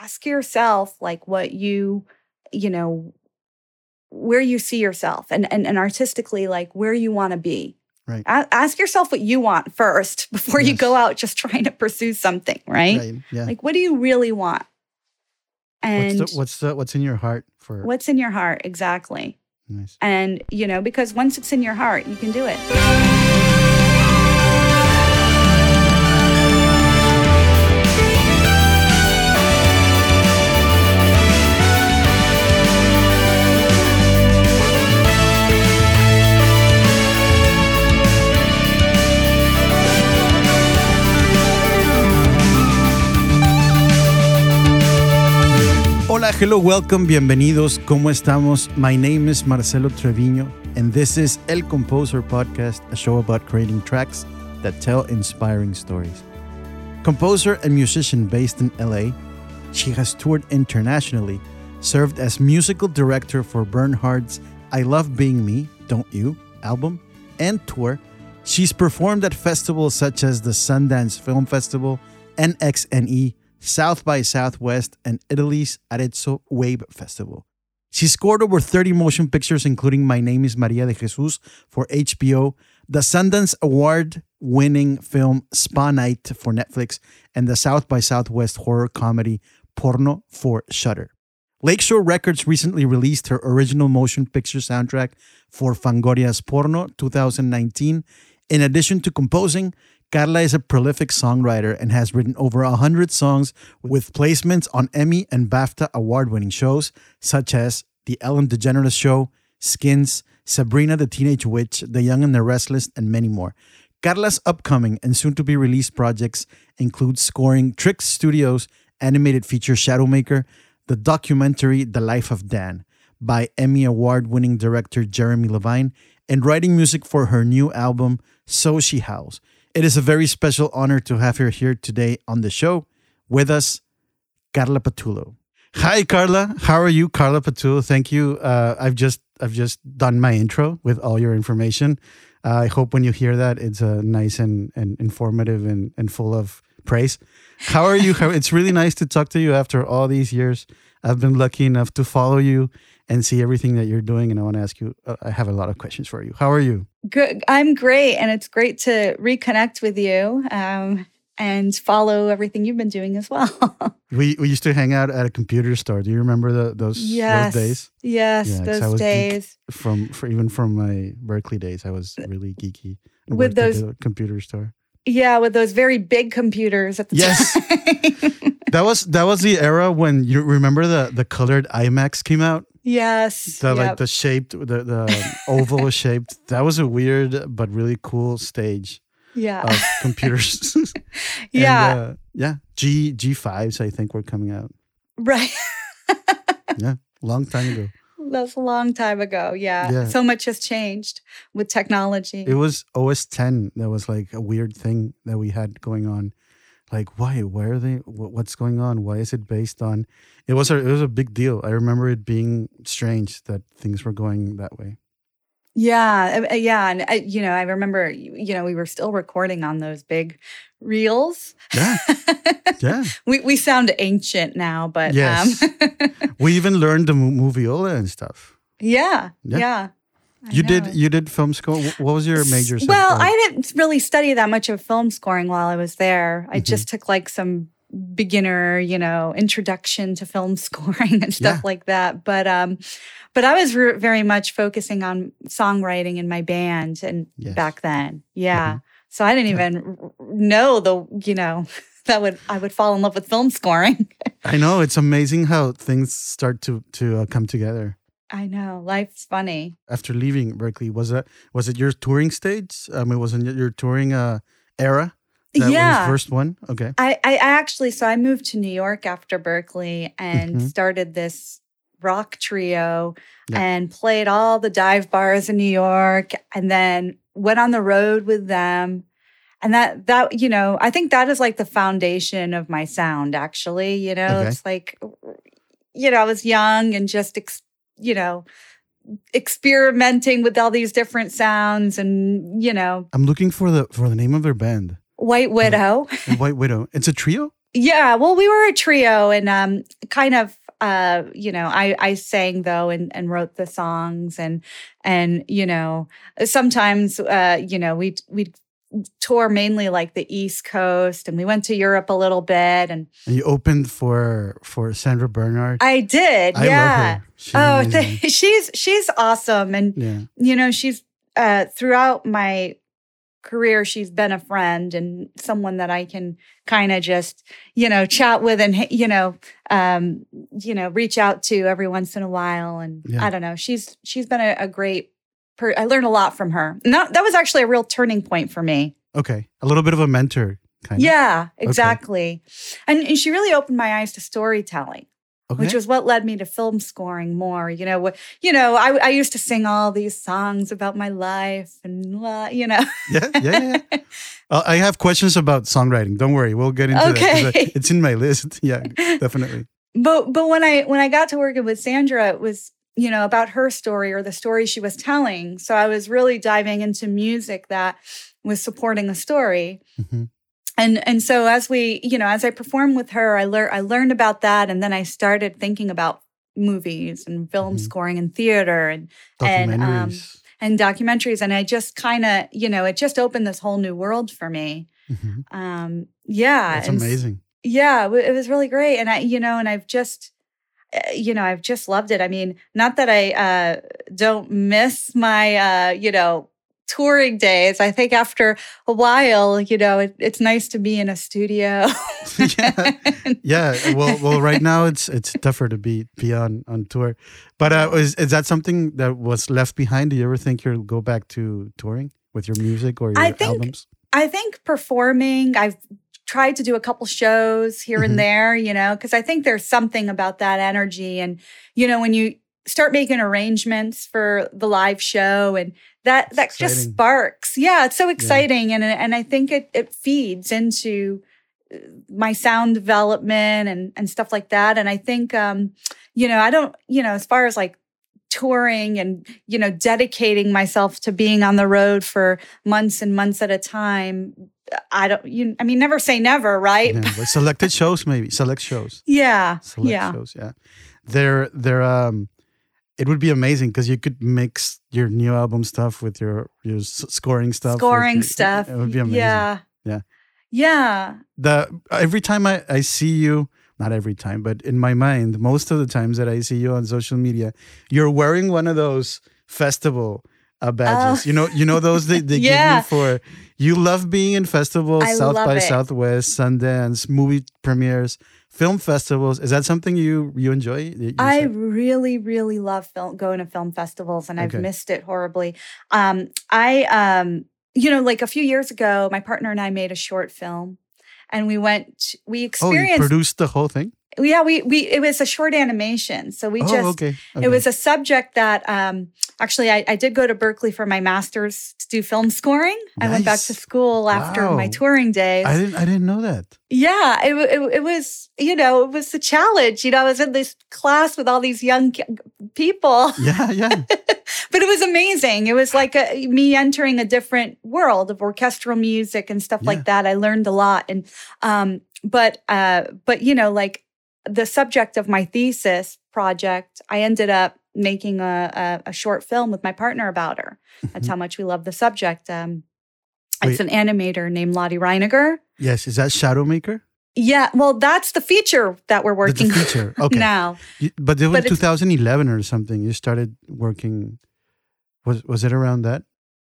ask yourself like what you, you know, where you see yourself and and, and artistically like where you want to be. Right. A- ask yourself what you want first before you go out just trying to pursue something, right? Right. Yeah. Like what do you really want? And what's the, what's the what's in your heart for what's in your heart exactly? nice. And you know, because once it's in your heart, you can do it. Hola, hello, welcome, bienvenidos. ¿Cómo estamos? My name is Marcelo Treviño, and this is El Composer Podcast, a show about creating tracks that tell inspiring stories. Composer and musician based in LA, she has toured internationally, served as musical director for Bernhard's I Love Being Me, Don't You album and tour. She's performed at festivals such as the Sundance Film Festival, NXNE, South by Southwest, and Italy's Arezzo Wave Festival. She scored over 30 motion pictures, including My Name is Maria de Jesus for HBO, the Sundance Award winning film Spa Night for Netflix, and the South by Southwest horror comedy Porno for Shudder. Lakeshore Records recently released her original motion picture soundtrack for Fangoria's Porno 2019. In addition to composing, Carla is a prolific songwriter and has written over 100 songs with placements on Emmy and BAFTA award winning shows such as The Ellen DeGeneres Show, Skins, Sabrina the Teenage Witch, The Young and the Restless, and many more. Carla's upcoming and soon to be released projects include scoring Trix Studios' animated feature Shadowmaker, the documentary The Life of Dan by Emmy Award winning director Jeremy Levine, and writing music for her new album, So She Howls. It is a very special honor to have her here today on the show with us, Carla Patullo. Hi, Carla. How are you, Carla Patullo? Thank you. Uh, I've just I've just done my intro with all your information. Uh, I hope when you hear that, it's uh, nice and, and informative and, and full of praise. How are you? It's really nice to talk to you after all these years. I've been lucky enough to follow you and see everything that you're doing. And I want to ask you, uh, I have a lot of questions for you. How are you? Good. I'm great, and it's great to reconnect with you um, and follow everything you've been doing as well. We, we used to hang out at a computer store. Do you remember the, those, yes. those days? Yes, Yeah, those days. From for even from my Berklee days, I was really geeky. With those- computer store. Yeah, with those very big computers at the Yes. time. That was that was the era when you remember the the colored iMacs came out. Yes. The like the shaped the the oval shaped. That was a weird but really cool stage yeah. of computers. And, yeah. uh, yeah. G G fives I think were coming out. right. Yeah, long time ago. That's a long time ago. Yeah. Yeah. So much has changed with technology. It was OS 10 that was like a weird thing that we had going on. Like, why? why are they? wh- What's going on? Why is it based on? It was a it was a big deal. I remember it being strange that things were going that way. Yeah, uh, uh, yeah, and uh, you know, I remember, you you know, we were still recording on those big reels. Yeah, yeah. we we sound ancient now, but Yes. um, We even learned the moviola and stuff. yeah, Yeah. yeah. I You know. did you did film school. What was your major? Well, I didn't really study that much of film scoring while I was there. I Mhm. just took like some beginner, you know, introduction to film scoring and stuff Yeah. like that. But um, but I was re- very much focusing on songwriting in my band and Yes. back then, yeah. Mhm. So I didn't even r- know the, you know, that would I would fall in love with film scoring. I know it's amazing how things start to to uh, come together. I know life's funny. After leaving Berklee, was that was it your touring stage? I mean, was it your touring uh, era? That yeah. first one. Okay. I, I actually, so I moved to New York after Berklee and Mhm. started this rock trio Yeah. and played all the dive bars in New York and then went on the road with them. And that, that, you know, I think that is like the foundation of my sound, actually. You know, Okay. it's like, you know, I was young and just, ex, you know, experimenting with all these different sounds and, you know, I'm looking for the for the name of their band, White Widow. White Widow. It's a trio. Yeah, well, we were a trio and um kind of uh you know, I I sang though and and wrote the songs and and you know, sometimes uh you know, we we tour mainly like the East Coast and we went to Europe a little bit and And you opened for for Sandra Bernhard. I did. I yeah. She's oh, th- she's she's awesome and yeah. you know, she's uh throughout my career she's been a friend and someone that I can kind of just, you know, chat with and you know, um, you know, reach out to every once in a while and Yeah. I don't know. She's she's been a, a great per- I learned a lot from her. And that, that was actually a real turning point for me. Okay. A little bit of a mentor kind of. Yeah, exactly. And, and she really opened my eyes to storytelling. Okay. which was what led me to film scoring more. You know, you know, I, I used to sing all these songs about my life, and you know, yeah, yeah, yeah. Uh, I have questions about songwriting. Don't worry, we'll get into that. Okay. I- It's in my list. Yeah, definitely. but but when I when I got to working with Sandra, it was you know about her story or the story she was telling. So I was really diving into music that was supporting a story. Mhm. And and so as we you know as I performed with her, I learned I learned about that, and then I started thinking about movies and film Mhm. scoring and theater and and, um, and documentaries and i just kind of you know it just opened this whole new world for me Mhm. um yeah That's and s- amazing. yeah it was really great and i you know and i've just you know i've just loved it i mean not that i uh don't miss my uh you know touring days i think after a while you know it, it's nice to be in a studio yeah. Yeah. Well, well, right now it's it's tougher to be be on on tour. But uh, is is that something that was left behind? Do you ever think you'll go back to touring with your music or your I think- albums? I think performing, I've tried to do a couple shows here Mhm. and there, you know, because I think there's something about that energy. And, you know, when you start making arrangements for the live show and that It's that just sparks. Yeah, it's so exciting. And and I think it it feeds into uh, my sound development and and stuff like that. And I think um, you know, I don't, you know, as far as like touring and you know dedicating myself to being on the road for months and months at a time i don't you i mean never say never right Yeah, but selected shows, maybe select shows. yeah Select yeah shows. Yeah, they're they're um. It would be amazing because you could mix your new album stuff with your your scoring stuff. scoring your- stuff It would be amazing. yeah Yeah. yeah the every time I, I see you not every time but in my mind most of the times that i see you on social media you're wearing one of those festival uh, badges Oh. you know you know those they, they give you for you love being in festivals I south by it. southwest sundance movie premieres film festivals is that something you you enjoy you I really, really love film, going to film festivals, and I've missed it horribly. Um, I, um, you know, like a few years ago, my partner and I made a short film, and we went. We oh experienced. produced the whole thing yeah, we we it was a short animation, so we oh just okay, okay. It was a subject that um, actually I, I did go to Berklee for my master's to do film scoring. I went back to Nice. school after my touring days. i didn't i didn't know that yeah, it, it, it was, you know, it was a challenge. You know, I was in this class with all these young people, yeah yeah but it was amazing. It was like a, me entering a different world of orchestral music and stuff Yeah. like that. I learned a lot. And, um, but, uh, but, you know, like the subject of my thesis project, I ended up making a, a, a short film with my partner about her. That's Mhm. how much we love the subject. Um, Wait. it's an animator named Lottie Reiniger. yes is that shadowmaker Yeah, well, that's the feature that we're working the feature okay now. You- But it was But 2011 or something. You started working. Was was it around that?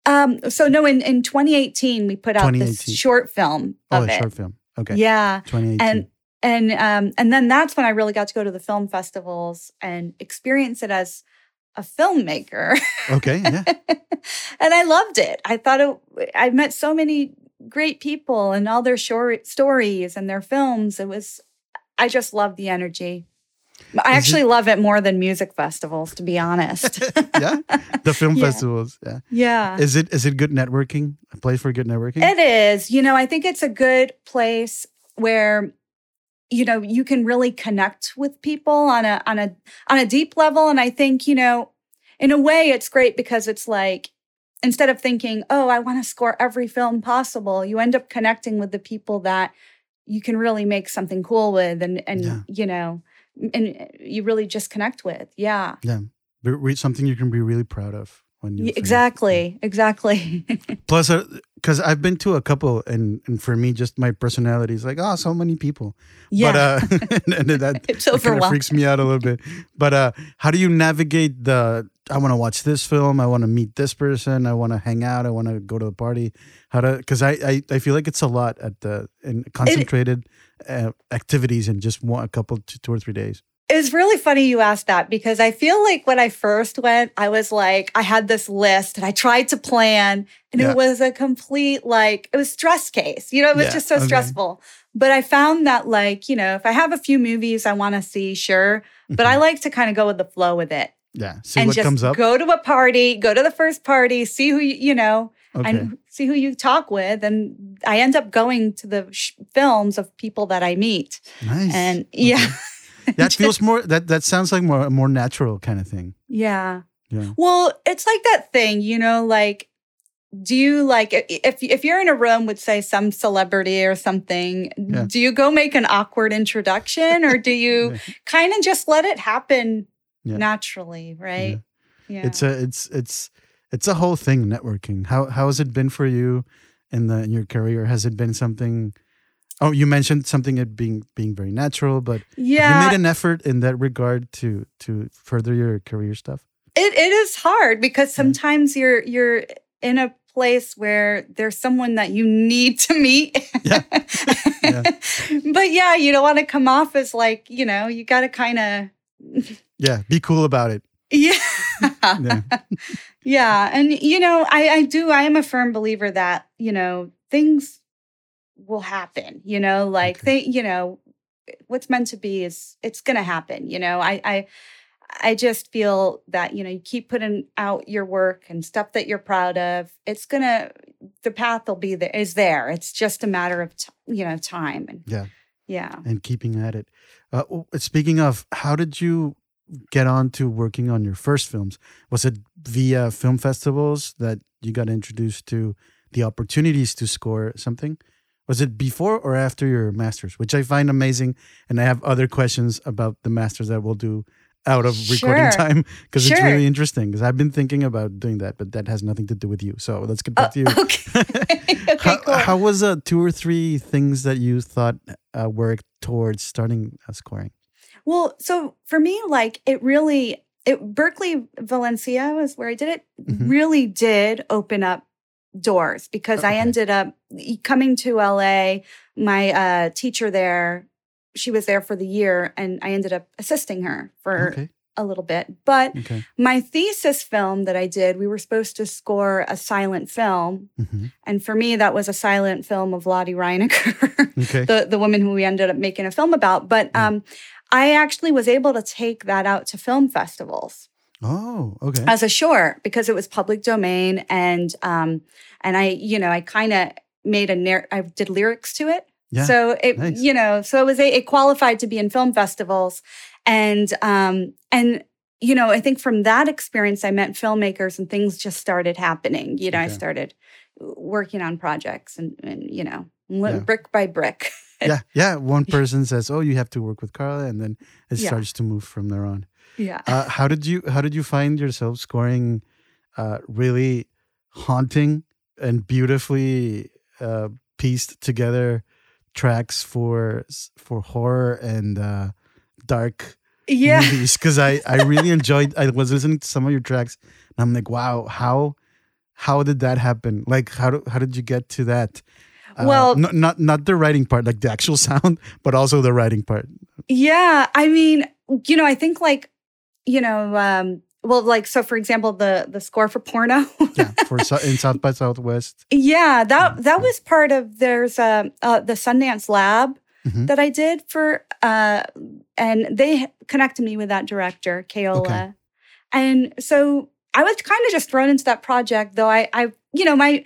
Um, so no, in, in 2018, we put out this short film Oh, a it. short film. Okay. Yeah, 2018. and and um, and then that's when I really got to go to the film festivals and experience it as a filmmaker. okay. Yeah. and I loved it. I thought it, I met so many great people and all their short stories and their films. It was, I just love the energy. I Is actually love it more than music festivals, to be honest. yeah. The film Yeah. festivals. Yeah. yeah. Is it is it good networking? A place for good networking? It is. You know, I think it's a good place where you know you can really connect with people on a on a on a deep level. And I think, you know, in a way it's great because it's like instead of thinking, "Oh, I want to score every film possible," you end up connecting with the people that you can really make something cool with and and Yeah. you know and uh, you really just connect with. Yeah. Re- something you can be really proud of when you Y- finish. exactly. Exactly. Plus, uh, because I've been to a couple, and and for me, just my personality is like, oh, so many people. yeah But uh, and that, it's of overwhelming freaks me out a little bit. But uh, how do you navigate the? I want to watch this film. I want to meet this person. I want to hang out. I want to go to the party. How to? Because I, I I feel like it's a lot at the in concentrated uh, activities in just one a couple two, two or three days. It's really funny you asked that because I feel like when I first went, I was like, I had this list and I tried to plan and Yeah. it was a complete, like, it was stress case. You know, it was Yeah, just so okay. stressful. But I found that, like, you know, if I have a few movies I want to see, sure. But I mm-hmm. like to kind of go with the flow with it yeah. See and what just comes up. go to a party, go to the first party, see who you, you know, okay. and see who you talk with. And I end up going to the sh- films of people that I meet. nice. And yeah. that feels more. That that sounds like more a more natural kind of thing. Yeah. Yeah. Well, it's like that thing, you know, like do you like if if you're in a room with say some celebrity or something, Yeah. do you go make an awkward introduction or do you Yeah. kind of just let it happen Yeah. naturally, right? Yeah. It's a it's it's it's a whole thing networking. How how has it been for you in the in your career? Has it been something Oh, you mentioned something it being being very natural, but have you made an effort in that regard to to further your career stuff? It it is hard because sometimes you're you're in a place where there's someone that you need to meet. Yeah. Yeah. but yeah, you don't want to come off as like, you know, you got to kind of Yeah, be cool about it. yeah. Yeah. yeah. And you know, I I do I am a firm believer that, you know, things will happen, you know, like they, you know, what's meant to be is it's going to happen, you know. I I I just feel that, you know, you keep putting out your work and stuff that you're proud of. It's going to the path will be there is there. It's just a matter of t- you know, time and Yeah. Yeah. and keeping at it. Uh, speaking of, how did you get on to working on your first films? Was it via film festivals that you got introduced to the opportunities to score something? Was it before or after your masters? Which I find amazing, and I have other questions about the masters that we'll do out of recording time because it's Sure. really interesting. Because I've been thinking about doing that, but that has nothing to do with you. So let's get back to you. okay. okay, how, cool. how was uh, two or three things that you thought uh, worked towards starting uh, scoring? Well, so for me, like it really, it Berklee Valencia was where I did it. Mhm. Really did open up doors because I ended up coming to LA. My uh, teacher there, she was there for the year, and I ended up assisting her for Okay, a little bit. But okay, my thesis film that I did, we were supposed to score a silent film, hmm and for me, that was a silent film of Lottie Reiniger. okay. the the woman who we ended up making a film about. But Yeah. um, I actually was able to take that out to film festivals oh, okay. as a short because it was public domain, and um, and I you know I kind of made a narr- I did lyrics to it. Yeah, So it nice. you know so it was a, it qualified to be in film festivals, and um and. You know, I think from that experience, I met filmmakers and things just started happening. You know, I started working on projects and, and you know, Yeah. brick by brick. yeah, yeah. One person says, "Oh, you have to work with Carla," and then it Yeah. starts to move from there on. Yeah. Uh, how did you How did you find yourself scoring uh, really haunting and beautifully uh, pieced together tracks for for horror and uh, dark Yeah. movies because I I really enjoyed. I was listening to some of your tracks, and I'm like, wow, how how did that happen? Like, how do, how did you get to that? Uh, Well- not not not the writing part, like the actual sound, but also the writing part. Yeah. I mean, you know, I think like, you know, um, well, like so for example, the the score for porno. Yeah, for in South by Southwest. yeah, that that was part of there's a uh, the Sundance Lab Mhm. that I did for uh and they connected me with that director, Keola. Okay. And so I was kind of just thrown into that project though I I you know, my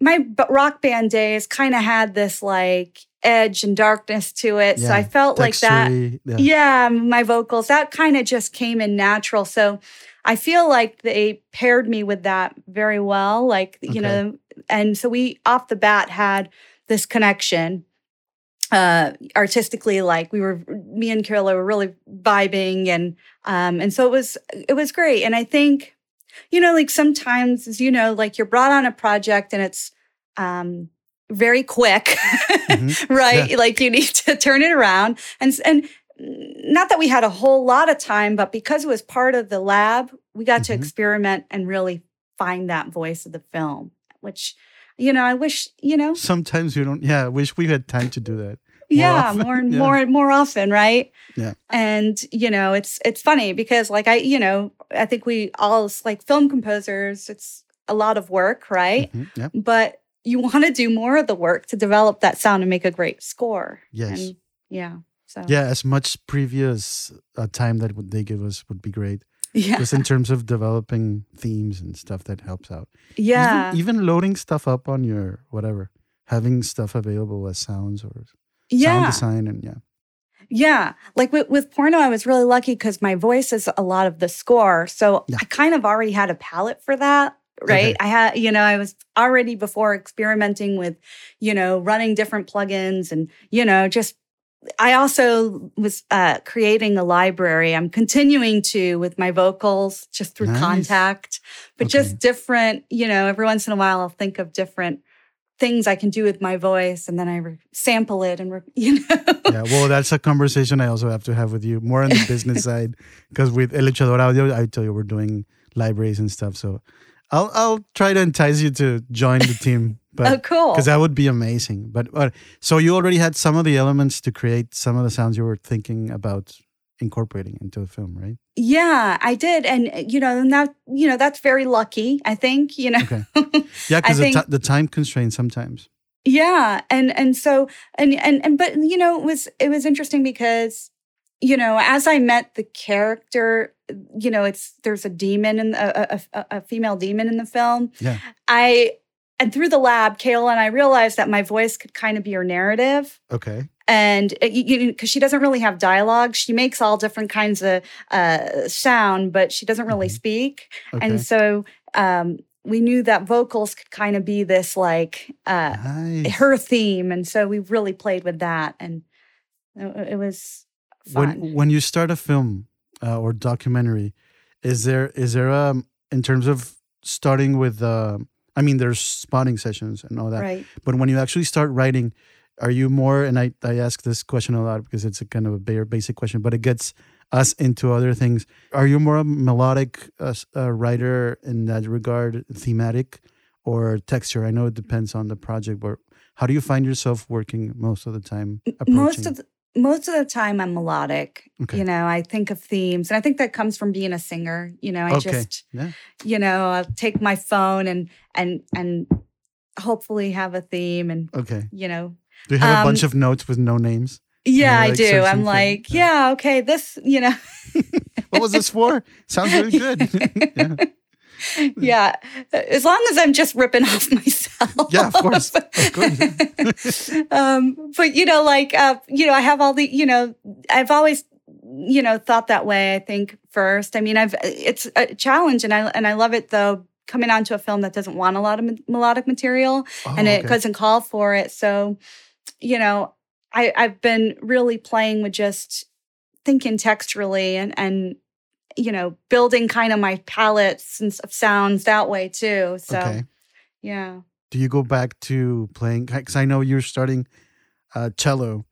my rock band days kind of had this like edge and darkness to it. So I felt like that Yeah. yeah, my vocals, that kind of just came in natural. So I feel like they paired me with that very well. Like, you Okay. know, and so we off the bat had this connection. uh, artistically, like we were, me and Carolyn were really vibing, and um, and so it was it was great. And I think, you know, like sometimes, as you know, like you're brought on a project and it's um, very quick, mm-hmm. right? Yeah. Like you need to turn it around, and and not that we had a whole lot of time, but because it was part of the lab, we got mm-hmm. to experiment and really find that voice of the film, which, you know, I wish, you know. Sometimes you don't, yeah, I wish we had time to do that. More yeah, often. more and yeah. more and more often, right? Yeah. And, you know, it's it's funny because like I, you know, I think we all like film composers, it's a lot of work, right? Mm-hmm. Yeah. But you want to do more of the work to develop that sound and make a great score. Yes. And, yeah. So yeah, as much previous uh, time that they give us would be great. Yeah. Just in terms of developing themes and stuff that helps out. Yeah. Even, even loading stuff up on your whatever, having stuff available as sounds or yeah. sound design and yeah. Yeah. Like with, with porno, I was really lucky because my voice is a lot of the score. So yeah. I kind of already had a palette for that. Right. Okay. I had, you know, I was already before experimenting with, you know, running different plugins and, you know, just I also was uh, creating a library. I'm continuing to with my vocals just through nice. Kontakt, but okay. just different, you know, every once in a while I'll think of different things I can do with my voice and then I re- sample it and, re- you know. yeah, well, that's a conversation I also have to have with you more on the business side because with El Luchador Audio, I tell you, we're doing libraries and stuff. So I'll, I'll try to entice you to join the team. But, oh, cool! Because that would be amazing. But uh, so you already had some of the elements to create some of the sounds you were thinking about incorporating into the film, right? Yeah, I did, and uh, you know, that you know that's very lucky. I think you know. Okay. Yeah, because the, t- the time constraint sometimes. Yeah, and and so and and and but you know it was it was interesting because you know as I met the character, you know it's there's a demon in a, a, a female demon in the film. Yeah, I and through the lab, Keola and I realized that my voice could kind of be her narrative. Okay. And because she doesn't really have dialogue, she makes all different kinds of uh, sound, but she doesn't really mm-hmm. speak. Okay. And so um, we knew that vocals could kind of be this like uh, nice. her theme, and so we really played with that, and it, was fun. When when you start a film uh, or documentary, is there is there a in terms of starting with uh, I mean, there's spotting sessions and all that. Right. But when you actually start writing, are you more? And I, I ask this question a lot because it's a kind of a bare basic question, but it gets us into other things. Are you more a melodic uh, uh, writer in that regard, thematic or texture? I know it depends on the project, but how do you find yourself working most of the time? Most of the, most of the time I'm melodic. Okay. You know, I think of themes, and I think that comes from being a singer. You know, I okay. just, yeah. you know, I'll take my phone and and and hopefully have a theme, and okay, you know, do you have um, a bunch of notes with no names? Yeah, I do. I'm like, yeah. yeah, okay, this, you know. what was this for? Sounds really good. yeah. yeah, as long as I'm just ripping off myself. Yeah, of course, of course. um, but you know, like uh, you know, I have all the, you know, I've always, you know, thought that way. I think first. I mean, I've it's a challenge, and I and I love it though. Coming onto a film that doesn't want a lot of melodic material, oh, and it okay. doesn't call for it. So, you know, I I've been really playing with just thinking texturally and and you know, building kind of my palettes and of sounds that way too. So, okay. yeah. Do you go back to playing? Because I know you're starting uh, cello,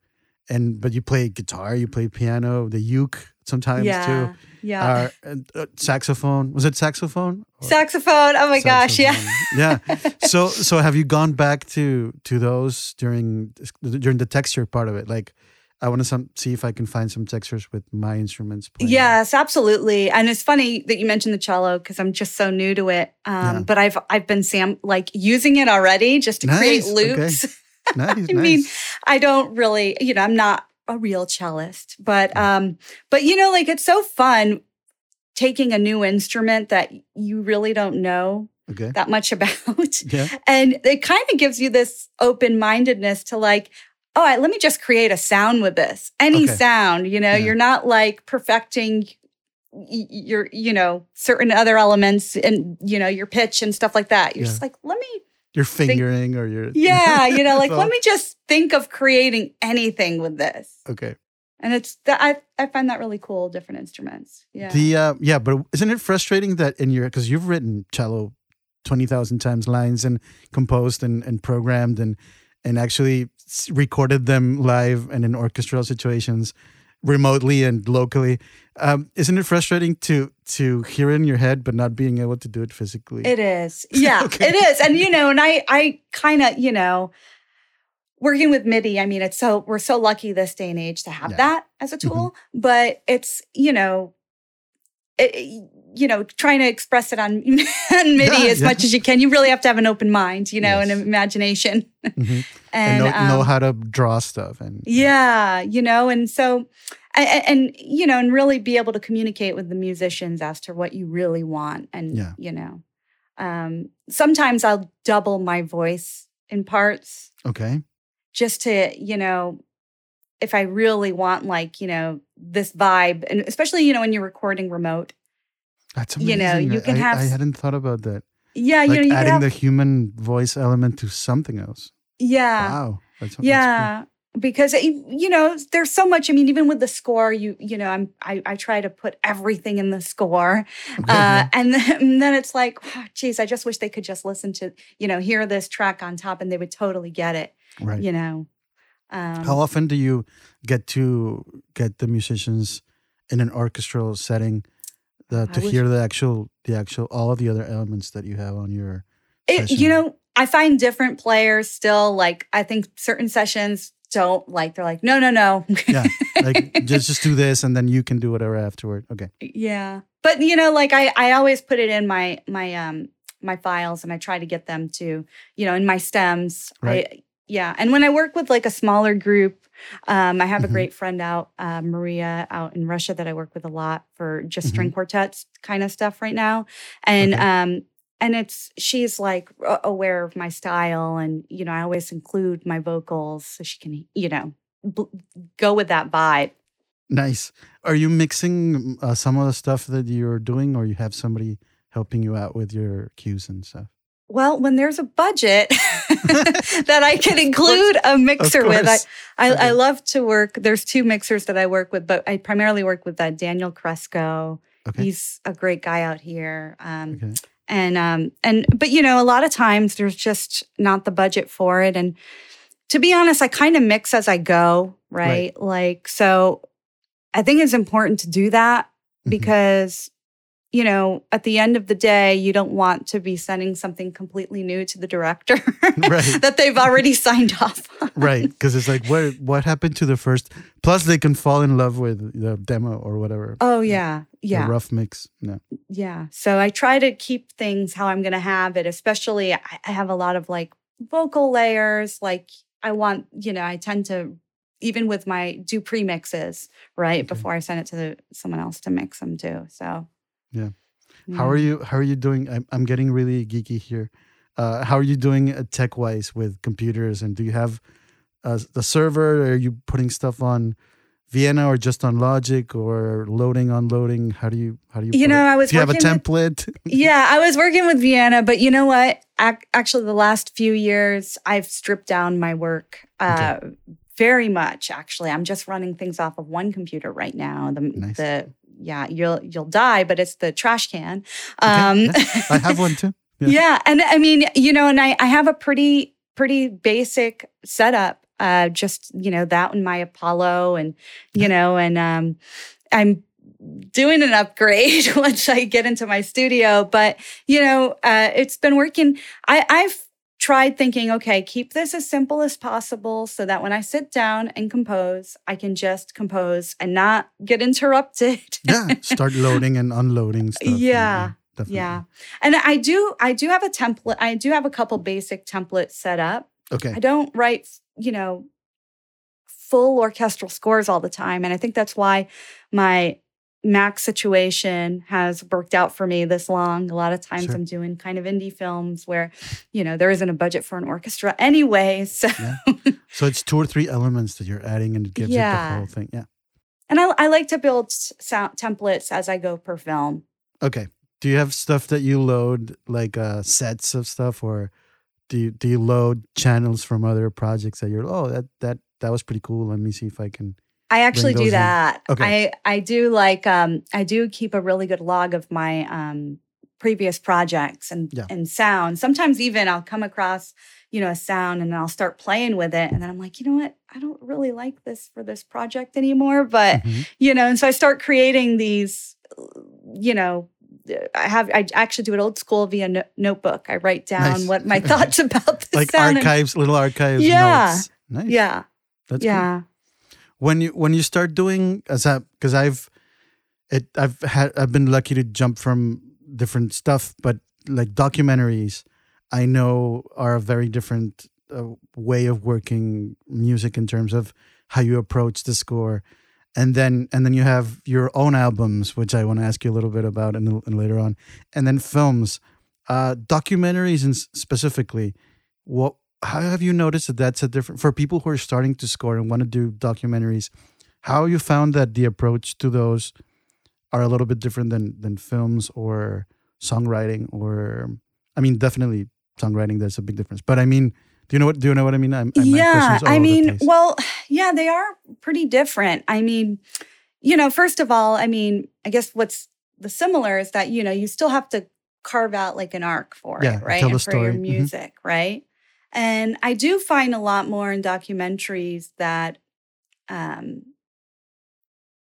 and but you play guitar, you play piano, the uke sometimes yeah, too. Yeah. Uh, uh, saxophone. Was it saxophone? Saxophone. Oh my saxophone. gosh. Yeah. yeah. So so have you gone back to to those during during the texture part of it? Like I want to some, see if I can find some textures with my instruments. Playing. Yes, absolutely. And it's funny that you mentioned the cello because I'm just so new to it. Um, yeah. But I've I've been sam like using it already just to nice. create loops. Okay. Nice, I nice. mean, I don't really, you know, I'm not a real cellist, but um, but you know, like it's so fun taking a new instrument that you really don't know okay. that much about. Yeah. And it kind of gives you this open mindedness to like, oh, I, let me just create a sound with this. Any okay. sound, you know, yeah. you're not like perfecting your, you know, certain other elements and, you know, your pitch and stuff like that. You're yeah. just like, let me You're fingering or you're yeah, you know, like let me just think of creating anything with this. Okay. And it's that I I find that really cool, different instruments. Yeah. The uh, yeah, but isn't it frustrating that in your because you've written cello twenty thousand times lines and composed and, and programmed and and actually recorded them live and in orchestral situations remotely and locally. Um, isn't it frustrating to to hear it in your head but not being able to do it physically? It is. Yeah, Okay. it is. And you know, and I I kind of, you know, working with MIDI, I mean, it's so we're so lucky this day and age to have Yeah. that as a tool, but it's, you know, you know, trying to express it on, on MIDI Yeah, as yeah. much as you can. You really have to have an open mind, you know, Yes. and imagination. Mhm. And, and know, know um, how to draw stuff and yeah, you know, and so, and, and you know, and really be able to communicate with the musicians as to what you really want, and Yeah. you know, um, sometimes I'll double my voice in parts okay. just to, you know, if I really want like you know this vibe, and especially you know when you're recording remote, That's You know, you can I, have I hadn't thought about that. yeah, like you know, you can adding have, the human voice element to something else. yeah, wow. That's, that's cool. yeah because it- you know there's so much i mean even with the score you you know i'm i, I try to put everything in the score Okay, uh, yeah. and, then, and then it's like wow, geez i just wish they could just listen to you know hear this track on top and they would totally get it right. you know um, How often do you get to get the musicians in an orchestral setting the, to wish- hear the actual the actual all of the other elements that you have on your it, you know i find different players still like i think certain sessions don't like they're like no no no yeah like just just do this and then you can do whatever afterward. Okay. yeah but you know like i i always put it in my my um my files and i try to get them to you know in my stems Right. I, yeah and when i work with like a smaller group um i have Mhm. a great friend out uh, maria out in russia that i work with a lot for just string quartets kind of stuff right now and Mm-hmm. Okay. um and it's she's like aware of my style and you know i always include my vocals so she can you know bl- go with that vibe Nice. Are you mixing uh, some of the stuff that you're doing, or you have somebody helping you out with your cues and stuff? Well, when there's a budget that I can include a mixer with, I. I, Okay. I love to work. There's two mixers that I work with, but I primarily work with uh, Daniel Cresco. Okay. He's a great guy out here. Um, Okay. and um, and but you know, a lot of times there's just not the budget for it. And to be honest, I kind of mix as I go, right? Like so, I think it's important to do that Mhm. because you know at the end of the day you don't want to be sending something completely new to the director Right. that they've already signed off on. right because it's like what what happened to the first plus they can fall in love with the demo or whatever oh yeah the yeah rough mix Yeah. yeah so i try to keep things how i'm going to have it especially I, I have a lot of like vocal layers like i want you know i tend to even with my do pre-mixes right Okay. before i send it to the, someone else to mix them too so Yeah. how are you how are you doing i'm, I'm getting really geeky here uh, how are you doing uh, tech wise with computers and do you have uh, the server are you putting stuff on vienna or just on logic or loading unloading how do you how do you You know, it? I was do you have a working with- template yeah, I was working with Vienna, but you know what? Ac- Actually, the last few years, I've stripped down my work uh, very much. Actually, I'm just running things off of one computer right now. The, Nice. the yeah, you'll you'll die, but it's the trash can. Okay, Um, yeah, i have one too Yeah. yeah, and I mean, you know, and I I have a pretty pretty basic setup. Uh, just you know that and my Apollo, and you know, and um, I'm doing an upgrade once I get into my studio. But you know, uh, it's been working. I, I've tried thinking, okay, keep this as simple as possible, so that when I sit down and compose, I can just compose and not get interrupted. yeah start loading and unloading stuff Yeah, definitely. Yeah. And I do I do have a template. I do have a couple basic templates set up. okay I don't write, you know, full orchestral scores all the time. And I think that's why my Mac situation has worked out for me this long. A lot of times Sure. I'm doing kind of indie films where, you know, there isn't a budget for an orchestra anyway. So Yeah. So it's two or three elements that you're adding, and it gives it Yeah. the whole thing. Yeah. and I, I like to build sound templates as I go per film. Okay. Do you have stuff that you load, like uh, sets of stuff, or do you do you load channels from other projects that you're oh that that that was pretty cool. Let me see if I can. I actually do in. that. Okay. I I do like um I do keep a really good log of my um previous projects and Yeah. and sound. Sometimes even I'll come across, you know, a sound and I'll start playing with it and then I'm like, you know what? I don't really like this for this project anymore, but Mhm. you know, and so I start creating these you know, I have I actually do it old school via no- notebook. I write down Nice. what my thoughts about the Like sound. and- archives, little archives. Yeah. Notes. Nice. yeah. That's cool. When you when you start doing as that because I've it I've had I've been lucky to jump from different stuff, but like documentaries, I know are a very different uh, way of working music in terms of how you approach the score, and then and then you have your own albums, which I want to ask you a little bit about and, and later on, and then films, uh, documentaries and specifically, what how have you noticed that that's a different for people who are starting to score and want to do documentaries how you found that the approach to those are a little bit different than than films or songwriting or i mean definitely songwriting there's a big difference but i mean do you know what do you know what i mean I'm, I'm- yeah i mean well yeah they are pretty different i mean you know first of all i mean i guess what's the similar is that you know you still have to carve out like an arc for Yeah, it right tell the and for your story. Mhm. music right and i do find a lot more in documentaries that um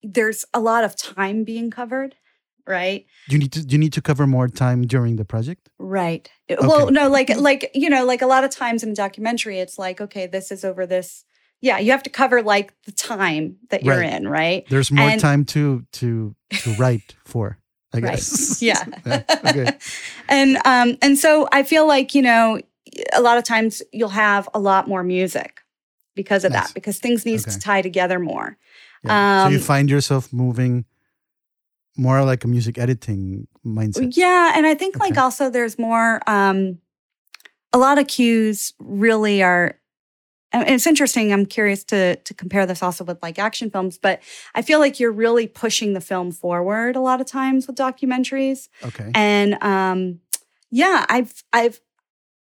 there's a lot of time being covered right you need to you need to cover more time during the project Right. Uh, Well, no, like like you know, like a lot of times in a documentary, it's like, okay, this is over this. Yeah, you have to cover like the time that you're Right. in, right? there's more And- time to to to write for i Right. guess Yeah. okay and um and so I feel like, you know, a lot of times you'll have a lot more music because of Nice. that, because things need Okay. to tie together more. Yeah. so you Um, find yourself moving more like a music editing mindset Yeah, and I think like also there's more um a lot of cues really are and it's interesting. I'm curious to to compare this also with like action films, but I feel like you're really pushing the film forward a lot of times with documentaries. okay And um yeah, I've I've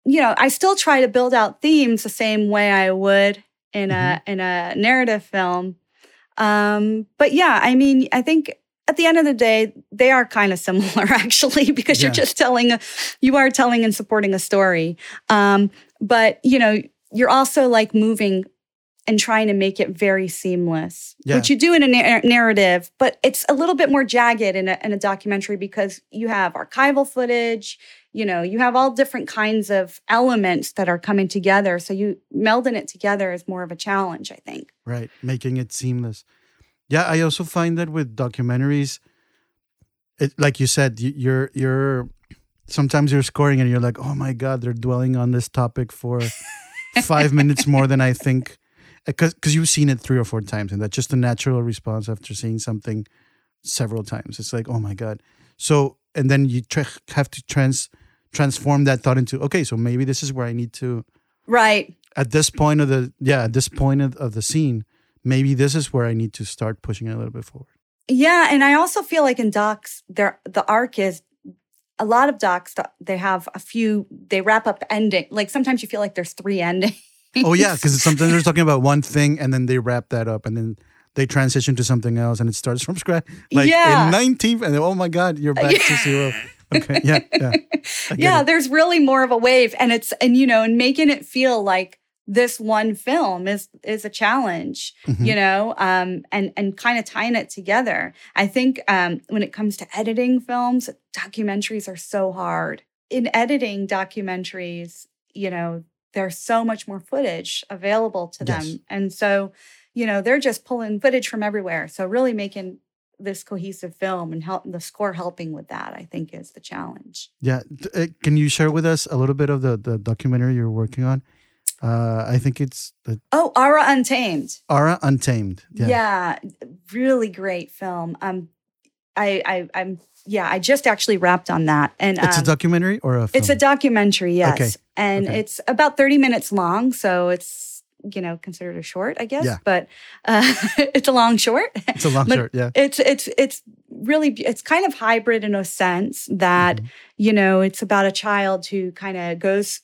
you know, I still try to build out themes the same way I would in a in a narrative film. Um but yeah, I mean, I think at the end of the day, they are kind of similar actually because you're just telling a, you are telling and supporting a story. Um but, you know, you're also like moving and trying to make it very seamless, Yeah. which you do in a nar- uh, narrative, but it's a little bit more jagged in a, in a documentary because you have archival footage, you know, you have all different kinds of elements that are coming together. So you melding it together is more of a challenge, I think. right making it seamless yeah i also find that with documentaries it like you said you're you're sometimes you're scoring and you're like oh my god they're dwelling on this topic for five minutes more than i think Uh, because you've seen it three or four times and that's just a natural response after seeing something several times it's like oh my god so and then you tr- have to trans transform that thought into okay so maybe this is where i need to Right. at this point of the yeah at this point of, of the scene maybe this is where i need to start pushing it a little bit forward Yeah, and I also feel like in docs, there the arc is a lot of docs. They have a few. They wrap up ending. Like sometimes you feel like there's three endings. Oh yeah because sometimes they're talking about one thing and then they wrap that up and then they transition to something else and it starts from scratch like Yeah. in 19 and then, oh my god you're back to zero okay yeah yeah yeah, it. there's really more of a wave, and it's and you know, and making it feel like this one film is is a challenge, Mhm. you know, um, and and kind of tying it together. I think um, when it comes to editing films, documentaries are so hard. In editing documentaries, you know, there's so much more footage available to them, and so you know they're just pulling footage from everywhere. So really making this cohesive film and help the score helping with that, I think, is the challenge. yeah uh, can you share with us a little bit of the the documentary you're working on uh i think it's the Oh, Ara Untamed. ara untamed Yeah. yeah, really great film. Um, I, I, I'm, yeah, I just actually wrapped on that, and it's a um, documentary or a film? it's a documentary, yes, Okay. and Okay. it's about 30 minutes long, so it's you know considered a short, I guess, Yeah. but uh, it's a long short. it's a long but short yeah It's it's it's really it's kind of hybrid in a sense that Mhm. you know it's about a child who kind of goes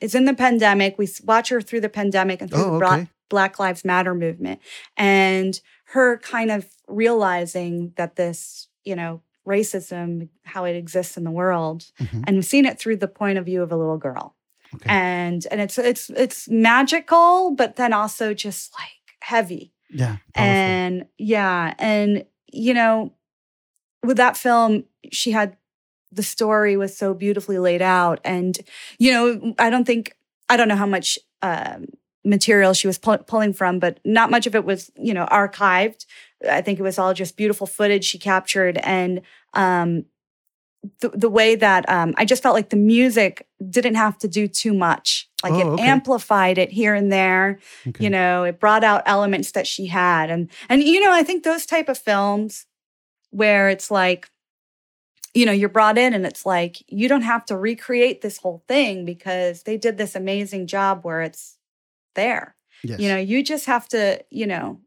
is in the pandemic. We watch her through the pandemic and through Oh, the okay. Black Lives Matter movement, and her kind of realizing that this, you know, racism, how it exists in the world, Mhm. and we've seen it through the point of view of a little girl, Okay. and and it's it's it's magical, but then also just like heavy yeah. Powerful. and yeah and you know with that film she had the story was so beautifully laid out and you know i don't think i don't know how much um, material she was pull- pulling from but not much of it was you know archived i think it was all just beautiful footage she captured and um the, the way that um, I just felt like the music didn't have to do too much. Like Oh, it okay. amplified it here and there Okay. you know it brought out elements that she had and and you know i think those type of films where it's like you know you're brought in and it's like you don't have to recreate this whole thing because they did this amazing job where it's there yes. you know you just have to you know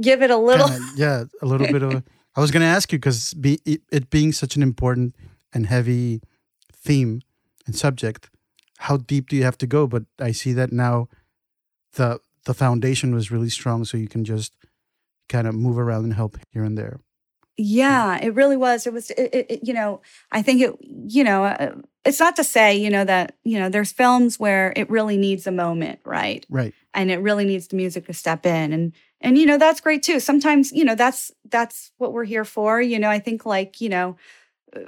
give it a little Kinda, yeah, a little bit of. I was going to ask you because be, it, it being such an important and heavy theme and subject, how deep do you have to go? But I see that now, the the foundation was really strong, so you can just kind of move around and help here and there. Yeah, it really was. It was, it, it, you know, I think it, you know, uh, it's not to say, you know, that, you know, there's films where it really needs a moment, right? Right. And it really needs the music to step in. And, and, you know, that's great too. Sometimes, you know, that's, that's what we're here for. You know, I think like, you know, uh,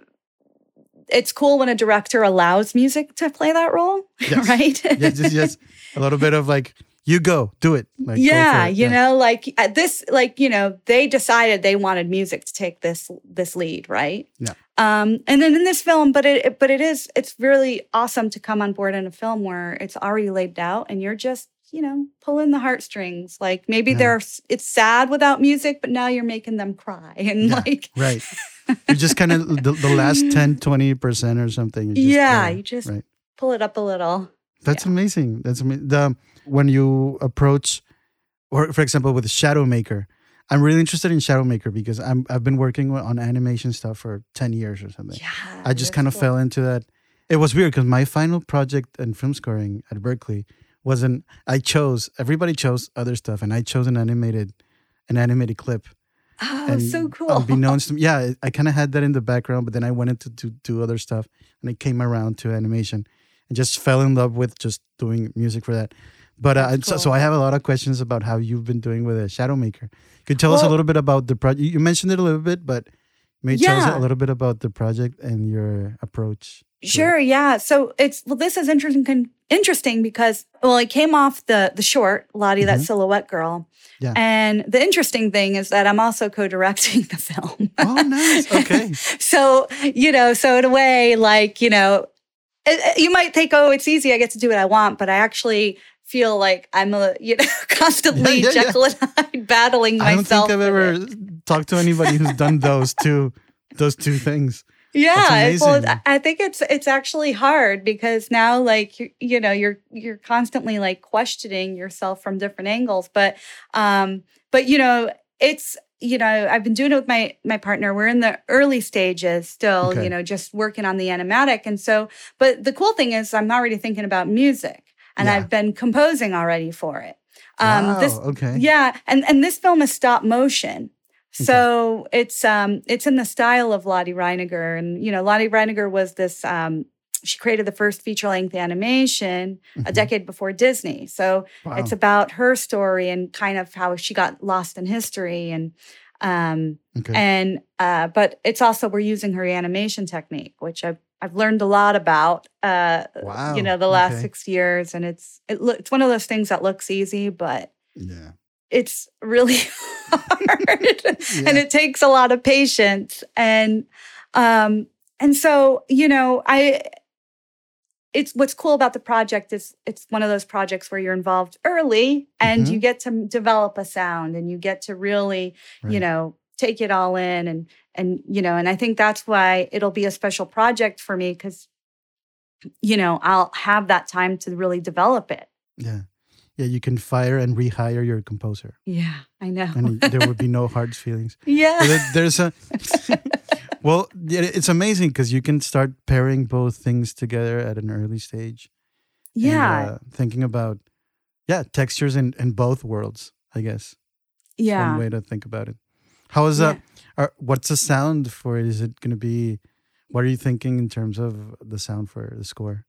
it's cool when a director allows music to play that role, Yes. right? Yes, just, just a little bit of like, you go, do it. Like, yeah it. you know like uh, this like you know they decided they wanted music to take this this lead right Yeah. um and then in this film but it but it is it's really awesome to come on board in a film where it's already laid out and you're just you know pulling the heartstrings like maybe Yeah. there's it's sad without music but now you're making them cry and Yeah. like Right. You just kind of the, the last 10, 20% or something. you just, yeah you just right. pull it up a little That's amazing. That's amazing. The when you approach, or for example, with Shadowmaker, I'm really interested in Shadowmaker because I'm I've been working on animation stuff for ten years or something. yeah I just kind of cool. fell into that. It was weird because my final project in film scoring at Berklee wasn't. I chose everybody chose other stuff, and I chose an animated, an animated clip. oh and so cool Unbeknownst to me, yeah, I kind of had that in the background, but then I went into to do other stuff, and I came around to animation, and just fell in love with just doing music for that. But uh, That's so, so. I have a lot of questions about how you've been doing with a Shadowmaker. Could you tell us a little bit about the project? You mentioned it a little bit, but maybe tell us a little bit about the project and your approach. to it. Sure, yeah. So it's well, this is interesting. con- Interesting because well, it came off the the short Lotte, that Mhm. silhouette girl. Yeah. And the interesting thing is that I'm also co-directing the film. Oh, nice. Okay. so you know, so in a way, like you know, you might think, oh, it's easy. I get to do what I want, but I actually feel like I'm a you know constantly Yeah, yeah, yeah. Jekyll and Hyde battling myself. I don't think I've ever it. talked to anybody who's done those two, those two things. Yeah, well. I think it's it's actually hard because now, like you, you know, you're you're constantly like questioning yourself from different angles. But, um, but you know, it's you know, I've been doing it with my my partner. We're in the early stages still, Okay. you know, just working on the animatic. And so, but the cool thing is, I'm already thinking about music, and Yeah. I've been composing already for it. Um, wow. this okay. yeah, and and this film is stop motion. So it's um it's in the style of Lotte Reiniger. And you know, Lotte Reiniger was this um she created the first feature length animation a Mhm. decade before Disney. So Wow. it's about her story and kind of how she got lost in history and um okay. and uh but it's also we're using her animation technique, which I've I've learned a lot about uh wow. you know the last Okay. six years and it's it lo- it's one of those things that looks easy but Yeah. it's really hard Yeah. and it takes a lot of patience and um and so you know i it's what's cool about the project is it's one of those projects where you're involved early and Mhm. you get to develop a sound and you get to really you know take it all in and and you know and i think that's why it'll be a special project for me because you know i'll have that time to really develop it Yeah. Yeah. You can fire and rehire your composer, yeah i know and there would be no hard feelings. yeah there- there's a well, it's amazing because you can start pairing both things together at an early stage. and, Yeah. uh, thinking about yeah textures in in both worlds. I guess yeah. one way to think about it. How is Yeah. that? Are, what's the sound for it? Is it going to be? What are you thinking in terms of the sound for the score?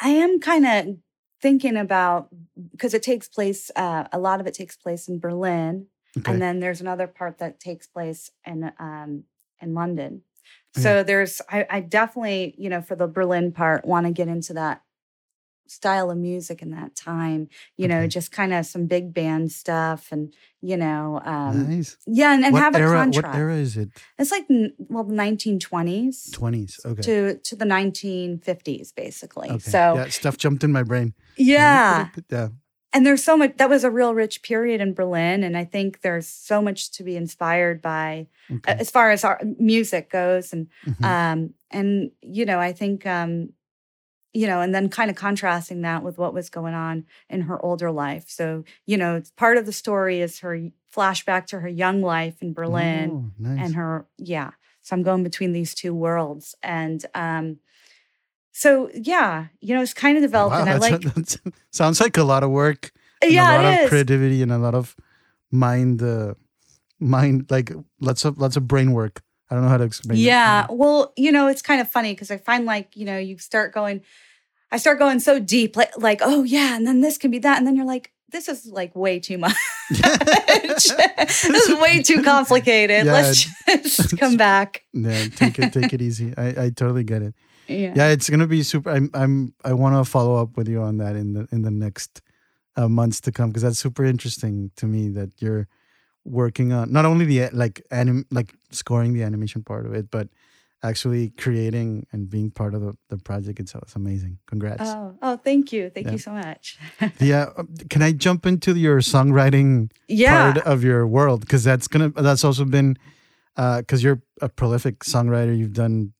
I am kind of thinking about because it takes place. Uh, a lot of it takes place in Berlin, Okay. and then there's another part that takes place in um, in London. Yeah. So there's, I, I definitely, you know, for the Berlin part, want to get into that style of music in that time. You know, just kind of some big band stuff, and you know, um, nice. yeah, and, and have a era? contrast. What era is it? It's like well, the 1920s Twenties. Okay. to to the 1950s, basically. okay. So yeah, stuff jumped in my brain. yeah, Yeah. and there's so much that was a real rich period in berlin and i think there's so much to be inspired by Okay. as far as our music goes and Mhm. um and you know i think um you know and then kind of contrasting that with what was going on in her older life so you know it's part of the story is her flashback to her young life in berlin Oh, nice. and her yeah so i'm going between these two worlds and um so yeah you know it's kind of developed Wow, and i like sounds like a lot of work. yeah a lot it of is creativity and a lot of mind, uh, mind like lots of lots of brain work. I don't know how to explain. it. Yeah. Well, you know, it's kind of funny because I find like, you know, you start going, I start going so deep, like, like, oh yeah, and then this can be that. And then you're like, this is like way too much. this is way too complicated. Yeah, Let's just come back. yeah, take it take it easy. I, I totally get it. Yeah. Yeah, it's gonna be super. I'm I'm I want to follow up with you on that in the in the next uh, months to come because that's super interesting to me that you're working on not only the like anim like scoring the animation part of it, but actually creating and being part of the, the project itself. It's amazing. Congrats. Oh, oh, thank you. Thank Yeah. you so much. yeah, uh, can I jump into your songwriting yeah. part of your world because that's gonna that's also been because you're a prolific songwriter you've done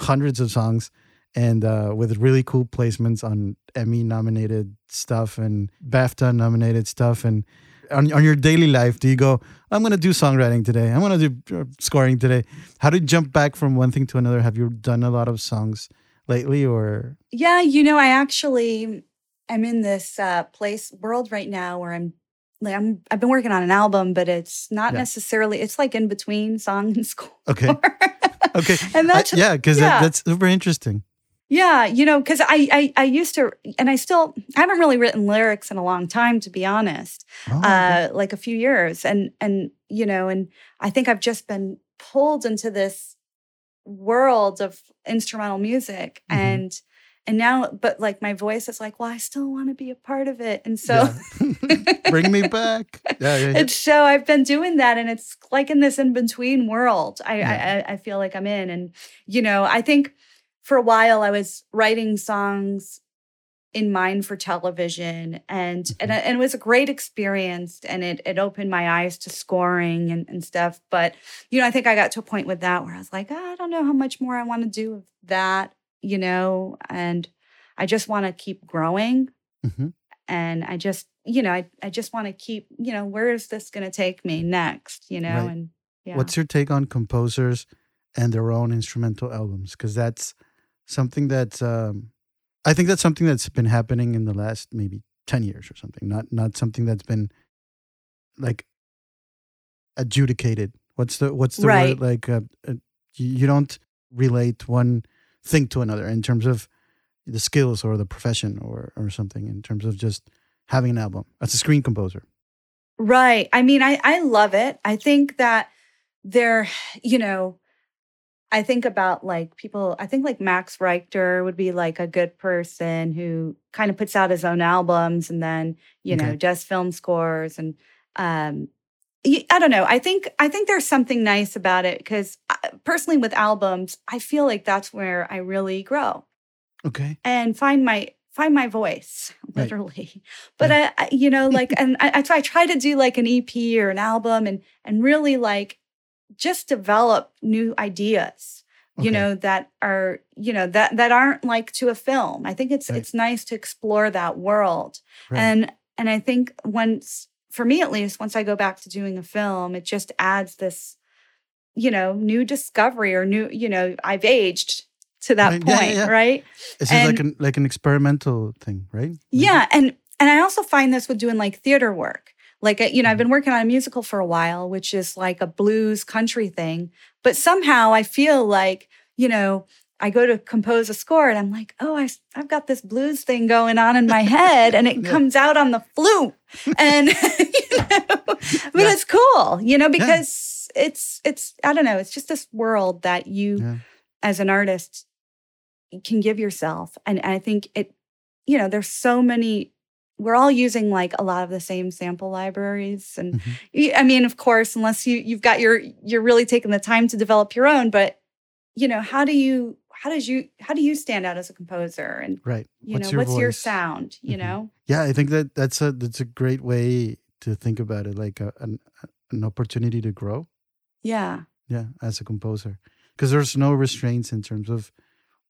hundreds of songs and uh, with really cool placements on emmy nominated stuff and bafta nominated stuff and on, on your daily life do you go i'm gonna do songwriting today. I'm gonna do uh, scoring today. How do you jump back from one thing to another? Have you done a lot of songs lately or? Yeah, you know, I actually i'm in this uh, place world right now where I'm like I'm I've been working on an album, but it's not Yeah. necessarily it's like in between song and score. okay. Okay. And that's yeah because yeah. that, that's super interesting yeah, you know, because I, I I used to and I still I haven't really written lyrics in a long time, to be honest. Oh, okay. Uh, like a few years, and and you know, and I think I've just been pulled into this world of instrumental music Mhm. and and now but like my voice is like well i still want to be a part of it and so Yeah. bring me back yeah, yeah, yeah. and so i've been doing that and it's like in this in between world I. I i feel like i'm in and you know i think for a while i was writing songs in mind for television and and, Mhm. it- and it was a great experience and it it opened my eyes to scoring and, and stuff but you know i think i got to a point with that where i was like "Ah, i don't know how much more i want to do of that you know and i just want to keep growing Mhm. and i just you know i, I just want to keep you know where is this going to take me next you know Right. and yeah What's your take on composers and their own instrumental albums? Because that's something that um, I think that's something that's been happening in the last maybe ten years or something. Not not something that's been like adjudicated. What's the what's the Right. word? Like uh, uh, you, you don't relate one thing to another in terms of the skills or the profession or or something. In terms of just having an album as a screen composer. Right. I mean, I I love it. I think that there, you know, I think about like people, I think like Max Richter would be like a good person who kind of puts out his own albums and then, you know, Okay. does film scores and um I don't know. I think I think there's something nice about it because personally with albums, I feel like that's where I really grow Okay. and find my find my voice Right. literally but I, I you know like and I, I try to do like an ep or an album and and really like just develop new ideas you know that are you know that that aren't like to a film i think it's Right. it's nice to explore that world Right. and and i think once for me at least once i go back to doing a film it just adds this you know new discovery or new you know i've aged to that Right, point, yeah, yeah, yeah. right? This is like an like an experimental thing, right? Yeah, and and I also find this with doing like theater work. Like uh, you know, I've Mhm. been working on a musical for a while, which is like a blues country thing. But somehow I feel like you know, I go to compose a score, and I'm like, oh, I, have got this blues thing going on in my head, and it Yeah. comes out on the flute, and you know, but Yeah. it's cool, you know, because it's it's I don't know, it's just this world that you Yeah. as an artist can give yourself and i think it you know there's so many we're all using like a lot of the same sample libraries and Mhm. y- i mean of course unless you you've got your you're really taking the time to develop your own but you know how do you how does you how do you stand out as a composer and Right. you What's know your what's your sound you Mhm. know Yeah, I think that that's a that's a great way to think about it, like a, an an opportunity to grow. yeah Yeah, as a composer, because there's no restraints in terms of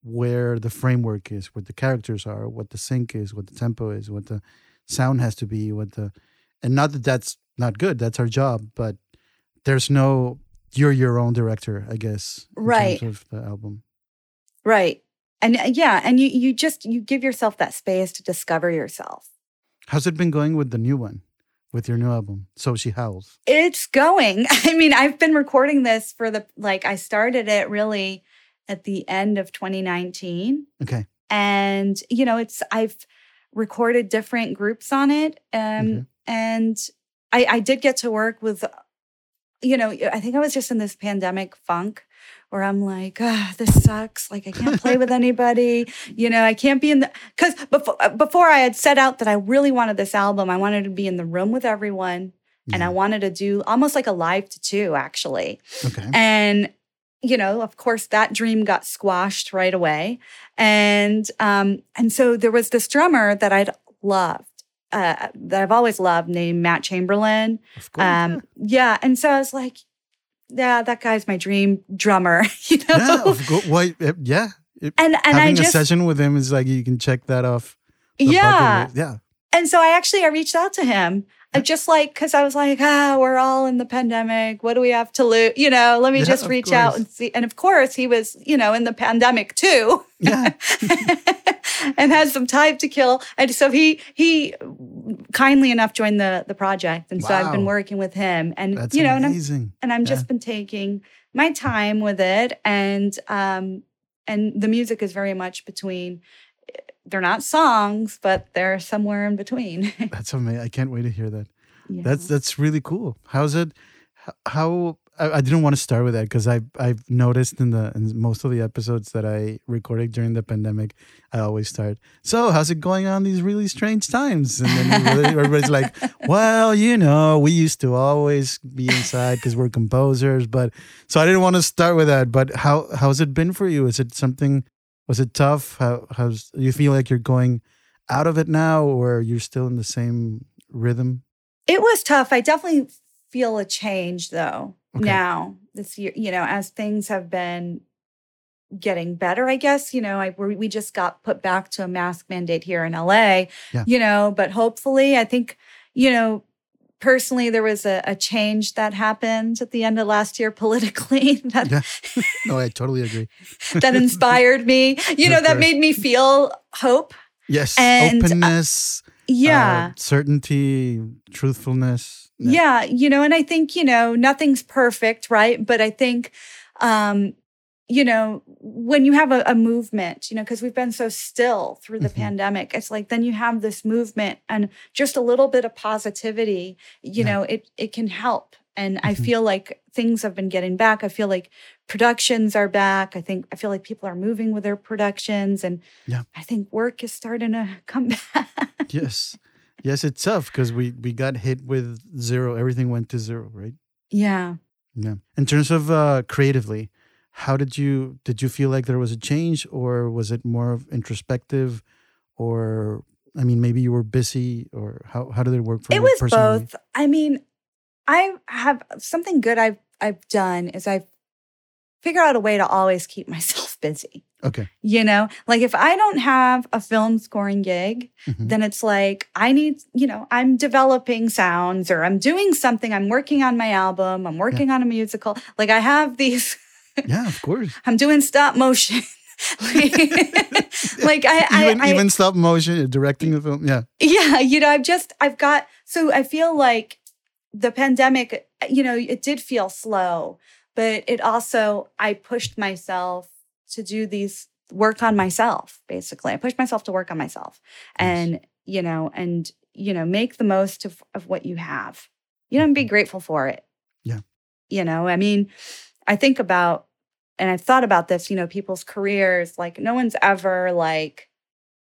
where the framework is, what the characters are, what the sync is, what the tempo is, what the sound has to be, what the, and not that that's not good. That's our job, but there's no. You're your own director, I guess. Right. of the album. right and uh, yeah and you you just you give yourself that space to discover yourself How's it been going with the new one, with your new album? So she howls. It's going. I mean, I've been recording this for the like I started it really at the end of 2019 Okay. and you know, it's I've recorded different groups on it um Okay. and I I did get to work with you know, I think I was just in this pandemic funk where I'm like, ah, this sucks. Like I can't play with anybody. You know, I can't be in the because before before I had set out that I really wanted this album. I wanted to be in the room with everyone, and I wanted to do almost like a live to two actually. Okay. And you know, of course, that dream got squashed right away. And um, and so there was this drummer that I'd loved. Uh, that I've always loved, named Matt Chamberlain. Of course. Um, yeah, and so I was like, yeah, that guy's my dream drummer, you know. yeah. Of course. Why? Yeah. It- and and I having just a session with him is like you can check that off. bucket yeah. Yeah. and so I actually I reached out to him. I just like because I was like, ah, we're all in the pandemic. What do we have to lose? You know, let me Yeah, just reach out and see. And of course, he was, you know, in the pandemic too. Yeah. and had some time to kill. And so he he kindly enough joined the the project. And so I've been working with him. And That's you know, and I'm and I'm Yeah. just been taking my time with it and um and the music is very much between they're not songs but they're somewhere in between That's amazing. I can't wait to hear that. you That's that's really cool. How's it? How I, I didn't want to start with that because I I've noticed in the in most of the episodes that I recorded during the pandemic, I always start. So how's it going on these really strange times? And then everybody- everybody's like, well, you know, we used to always be inside because we're composers, but so I didn't want to start with that. But how how's it been for you? Is it something? Was it tough? How how's you feel like you're going out of it now, or you're still in the same rhythm? it was tough i definitely feel a change though Okay. now this year you know as things have been getting better i guess you know I, we we just got put back to a mask mandate here in la Yeah. you know but hopefully i think you know personally there was a, a change that happened at the end of last year politically that Yeah. No, I totally agree. that inspired me you know that made me feel hope Yes, And, uh, openness, uh, yeah certainty, truthfulness. yeah you know and i think you know nothing's perfect right but i think um you know when you have a, a movement you know because we've been so still through the Mhm. pandemic it's like then you have this movement and just a little bit of positivity you Yeah. know it it can help and i Mhm. feel like things have been getting back i feel like productions are back i think i feel like people are moving with their productions and Yeah. i think work is starting to come back Yes, yes, it's tough because we we got hit with zero. Everything went to zero, right? yeah Yeah. In terms of uh, creatively, how did you did you feel like there was a change, or was it more of introspective, or I mean, maybe you were busy, or how how did it work for you? it you? was personally? both i mean i have something good i've i've done is i've figured out a way to always keep myself busy Okay. you know like if i don't have a film scoring gig Mhm. then it's like i need you know i'm developing sounds or i'm doing something i'm working on my album i'm working on a musical like i have these Yeah, of course. i'm doing stop motion like I, even, I, even stop motion, directing the film. Yeah. yeah, you know, I've just I've got so I feel like the pandemic, you know, it did feel slow, but it also I pushed myself to do these work on myself basically. I pushed myself to work on myself and, you know, and you know, make the most of of what you have. You know, and be grateful for it. Yeah. You know, I mean, I think about and I've thought about this, you know, people's careers, like no one's ever like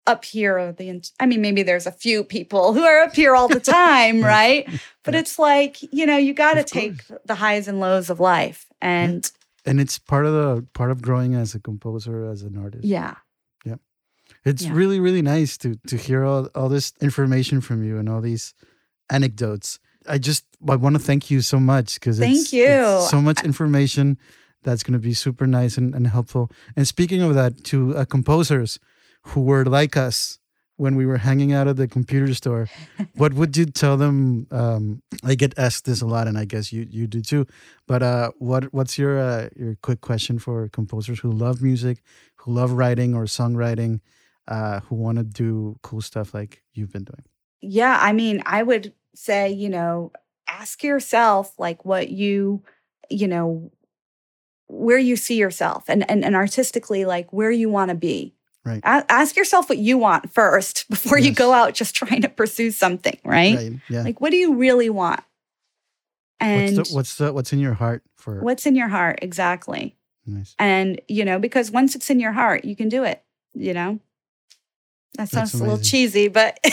up here the I mean maybe there's a few people who are up here all the time, right? But it's like, you know, you got to take the highs and lows of life. And And it's part of the part of growing as a composer, as an artist. Yeah. Yeah. It's Yeah. really, really nice to to hear all, all this information from you and all these anecdotes. I just I want to thank you so much because Thank you. so much information that's going to be super nice and, and helpful. And speaking of that, to uh, composers who were like us when we were hanging out at the computer store, what would you tell them? Um, I get asked this a lot, and I guess you you do too. But uh, what what's your uh, your quick question for composers who love music, who love writing or songwriting, uh, who want to do cool stuff like you've been doing? Yeah, I mean, I would say, you know, ask yourself like what you, you know, where you see yourself and and, and artistically like where you want to be. Right. A- ask yourself what you want first before you go out just trying to pursue something, right? Right. Yeah. Like what do you really want? And what's the, what's the what's in your heart for? what's in your heart exactly? Nice. And you know, because once it's in your heart, you can do it, you know? That sounds a little cheesy, but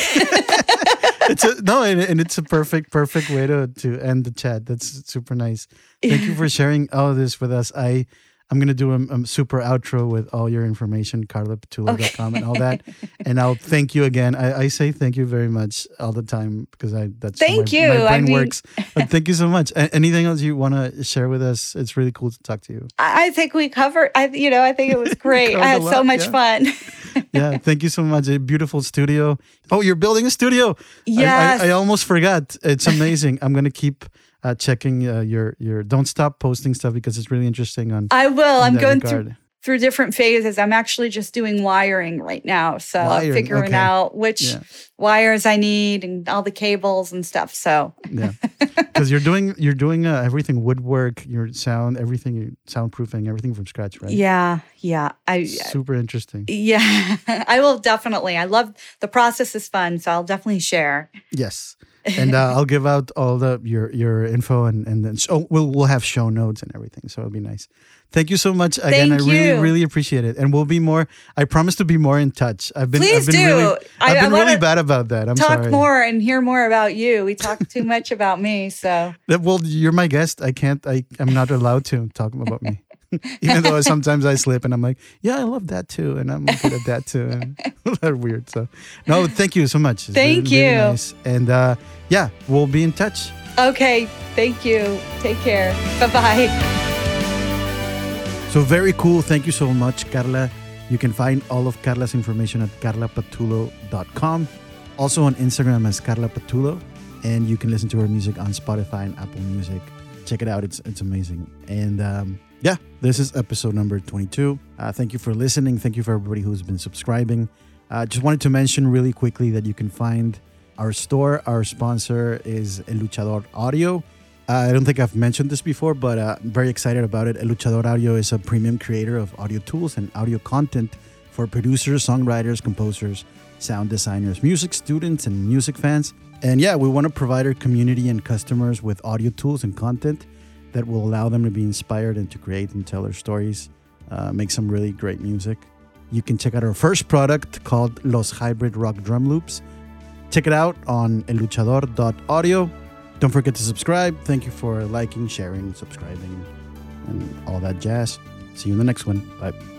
it's a, no, and, and it's a perfect, perfect way to to end the chat. That's super nice. Thank you for sharing all of this with us. I I'm gonna do a, a super outro with all your information, carlapatullo.com and all that. And I'll thank you again. I, I say thank you very much all the time because I that's Thank my, you. My I brain mean- works. But thank you so much. Anything else you want to share with us? It's really cool to talk to you. I I think we covered. I, you know, I think it was great. I I had so much yeah. fun. Yeah, thank you so much. A beautiful studio. Oh, you're building a studio. I- I, I, almost forgot. It's amazing. I'm gonna keep uh, checking uh, your your. Don't stop posting stuff because it's really interesting. On I will. I'm going regard. through through different phases. I'm actually just doing wiring right now, so Wiring, figuring okay. out which Yeah. wires I need and all the cables and stuff. So Yeah, because you're doing you're doing uh, everything woodwork, your sound, everything, soundproofing, everything from scratch, right? yeah, yeah. I Super interesting. yeah. I will definitely. I love the process is fun, so I'll definitely share. Yes, and uh, I'll give out all the your your info and and then so we'll we'll have show notes and everything, so it'll be nice. Thank you so much again. Thank I really you. really appreciate it, and we'll be more. I promise to be more in touch. I've been Please I've been do. really I- I've I been really bad about that. I'm Talk sorry. more and hear more about you. We talk too much about me, so Well, you're my guest. I can't. I I'm not allowed to talk about me. Even though sometimes I slip and I'm like, yeah, I love that too, and I'm good at that too. And they're weird. So, no, thank you so much. It's Thank really, really you. nice. And uh, yeah, we'll be in touch. okay. Thank you. Take care. Bye bye. So very cool. Thank you so much, Carla. You can find all of Carla's information at carlapatullo.com. Also on Instagram as Carla Patullo. And you can listen to her music on Spotify and Apple Music. Check it out. It's it's amazing. And um, yeah, this is episode number 22. Uh, thank you for listening. Thank you for everybody who's been subscribing. Uh, just wanted to mention really quickly that you can find our store. Our sponsor is El Luchador Audio. Uh, I don't think I've mentioned this before, but uh, I'm very excited about it. El Luchador Audio is a premium creator of audio tools and audio content for producers, songwriters, composers, sound designers, music students, and music fans. And yeah, we want to provide our community and customers with audio tools and content that will allow them to be inspired and to create and tell their stories, uh, make some really great music. You can check out our first product called Los Hybrid Rock Drum Loops. Check it out on eluchador.audio. Don't forget to subscribe. Thank you for liking, sharing, subscribing, and all that jazz. See you in the next one. Bye.